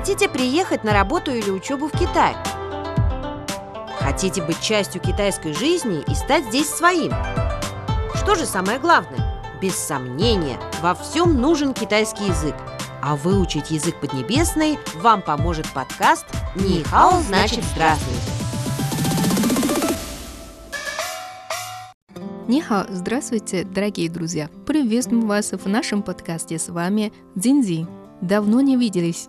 Хотите приехать на работу или учебу в Китай? Хотите быть частью китайской жизни и стать здесь своим? Что же самое главное? Без сомнения, во всем нужен китайский язык. А выучить язык поднебесный вам поможет подкаст «Нихао значит здравствуйте». Нихао, здравствуйте, дорогие друзья! Приветствую вас в нашем подкасте. С вами Дзинзи. Давно не виделись.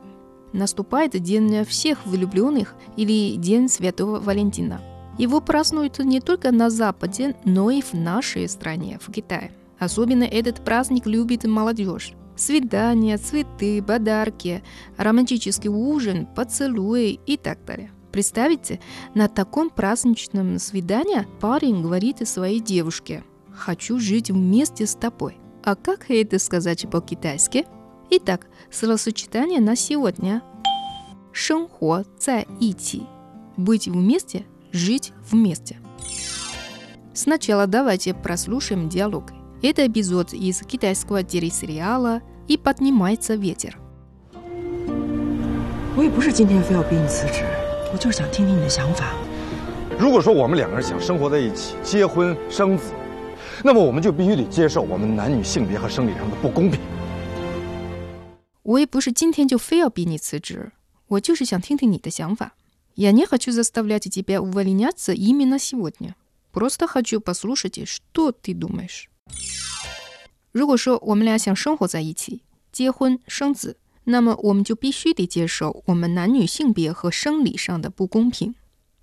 Наступает День всех влюбленных или День Святого Валентина. Его празднуют не только на Западе, но и в нашей стране, в Китае. Особенно этот праздник любит молодежь. Свидания, цветы, подарки, романтический ужин, поцелуи и так далее. Представьте, на таком праздничном свидании парень говорит своей девушке «Хочу жить вместе с тобой». А как это сказать по-китайски? Итак, словосочетание на сегодня. 生活在一起. Быть вместе, жить вместе. Сначала давайте прослушаем диалог. Это эпизод из китайского телесериала «И поднимается ветер». 我也不是今天非要逼你辞职，我就是想听听你的想法。如果说我们两个人想生活在一起，结婚生子，那么我们就必须得接受我们男女性别和生理上的不公平。 我也不是今天就非要逼你辞职，我就是想听听你的想法。Я не хочу заставлять тебя увольняться именно сегодня. Просто хочу послушать, что ты думаешь. 如果说我们俩想生活在一起，结婚生子，那么我们就必须得接受我们男女性别和生理上的不公平。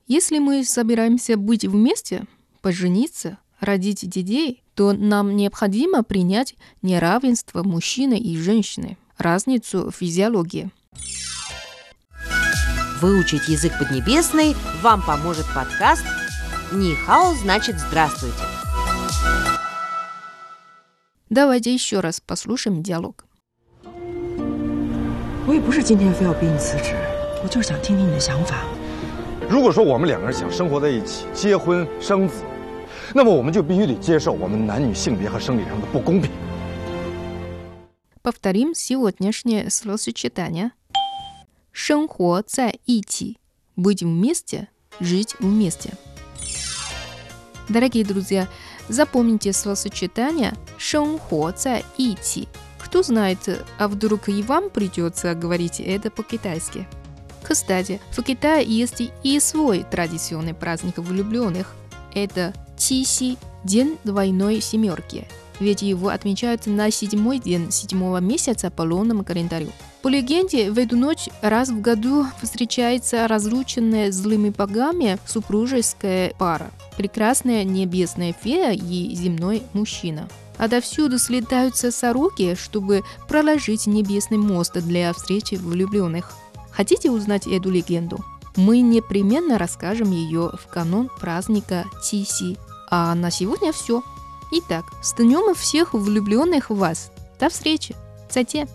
Если мы собираемся быть вместе, пожениться, родить детей, то нам необходимо принять неравенство мужчины и женщины – разницу в физиологии. Выучить язык поднебесный вам поможет подкаст «Нихао значит здравствуйте». Давайте еще раз послушаем диалог. 我也不是今天非要逼你辞职，我就是想听听你的想法。如果说我们两个人想生活在一起，结婚生子，那么我们就必须得接受我们男女性别和生理上的不公平。 Повторим сегодняшнее словосочетание. 生活在一起. Быть вместе, жить вместе. Дорогие друзья, запомните словосочетание 生活在一起. Кто знает, а вдруг и вам придется говорить это по-китайски. Кстати, в Китае есть и свой традиционный праздник влюбленных. Это Чиси, день двойной семерки – ведь его отмечают на седьмой день седьмого месяца по лунному календарю. По легенде, в эту ночь раз в году встречается разлученная злыми богами супружеская пара. Прекрасная небесная фея и земной мужчина. Отовсюду слетаются сороки, чтобы проложить небесный мост для встречи влюбленных. Хотите узнать эту легенду? Мы непременно расскажем ее в канон праздника Тиси. А на сегодня все. Итак, с днем всех влюбленных в вас. До встречи. 再见。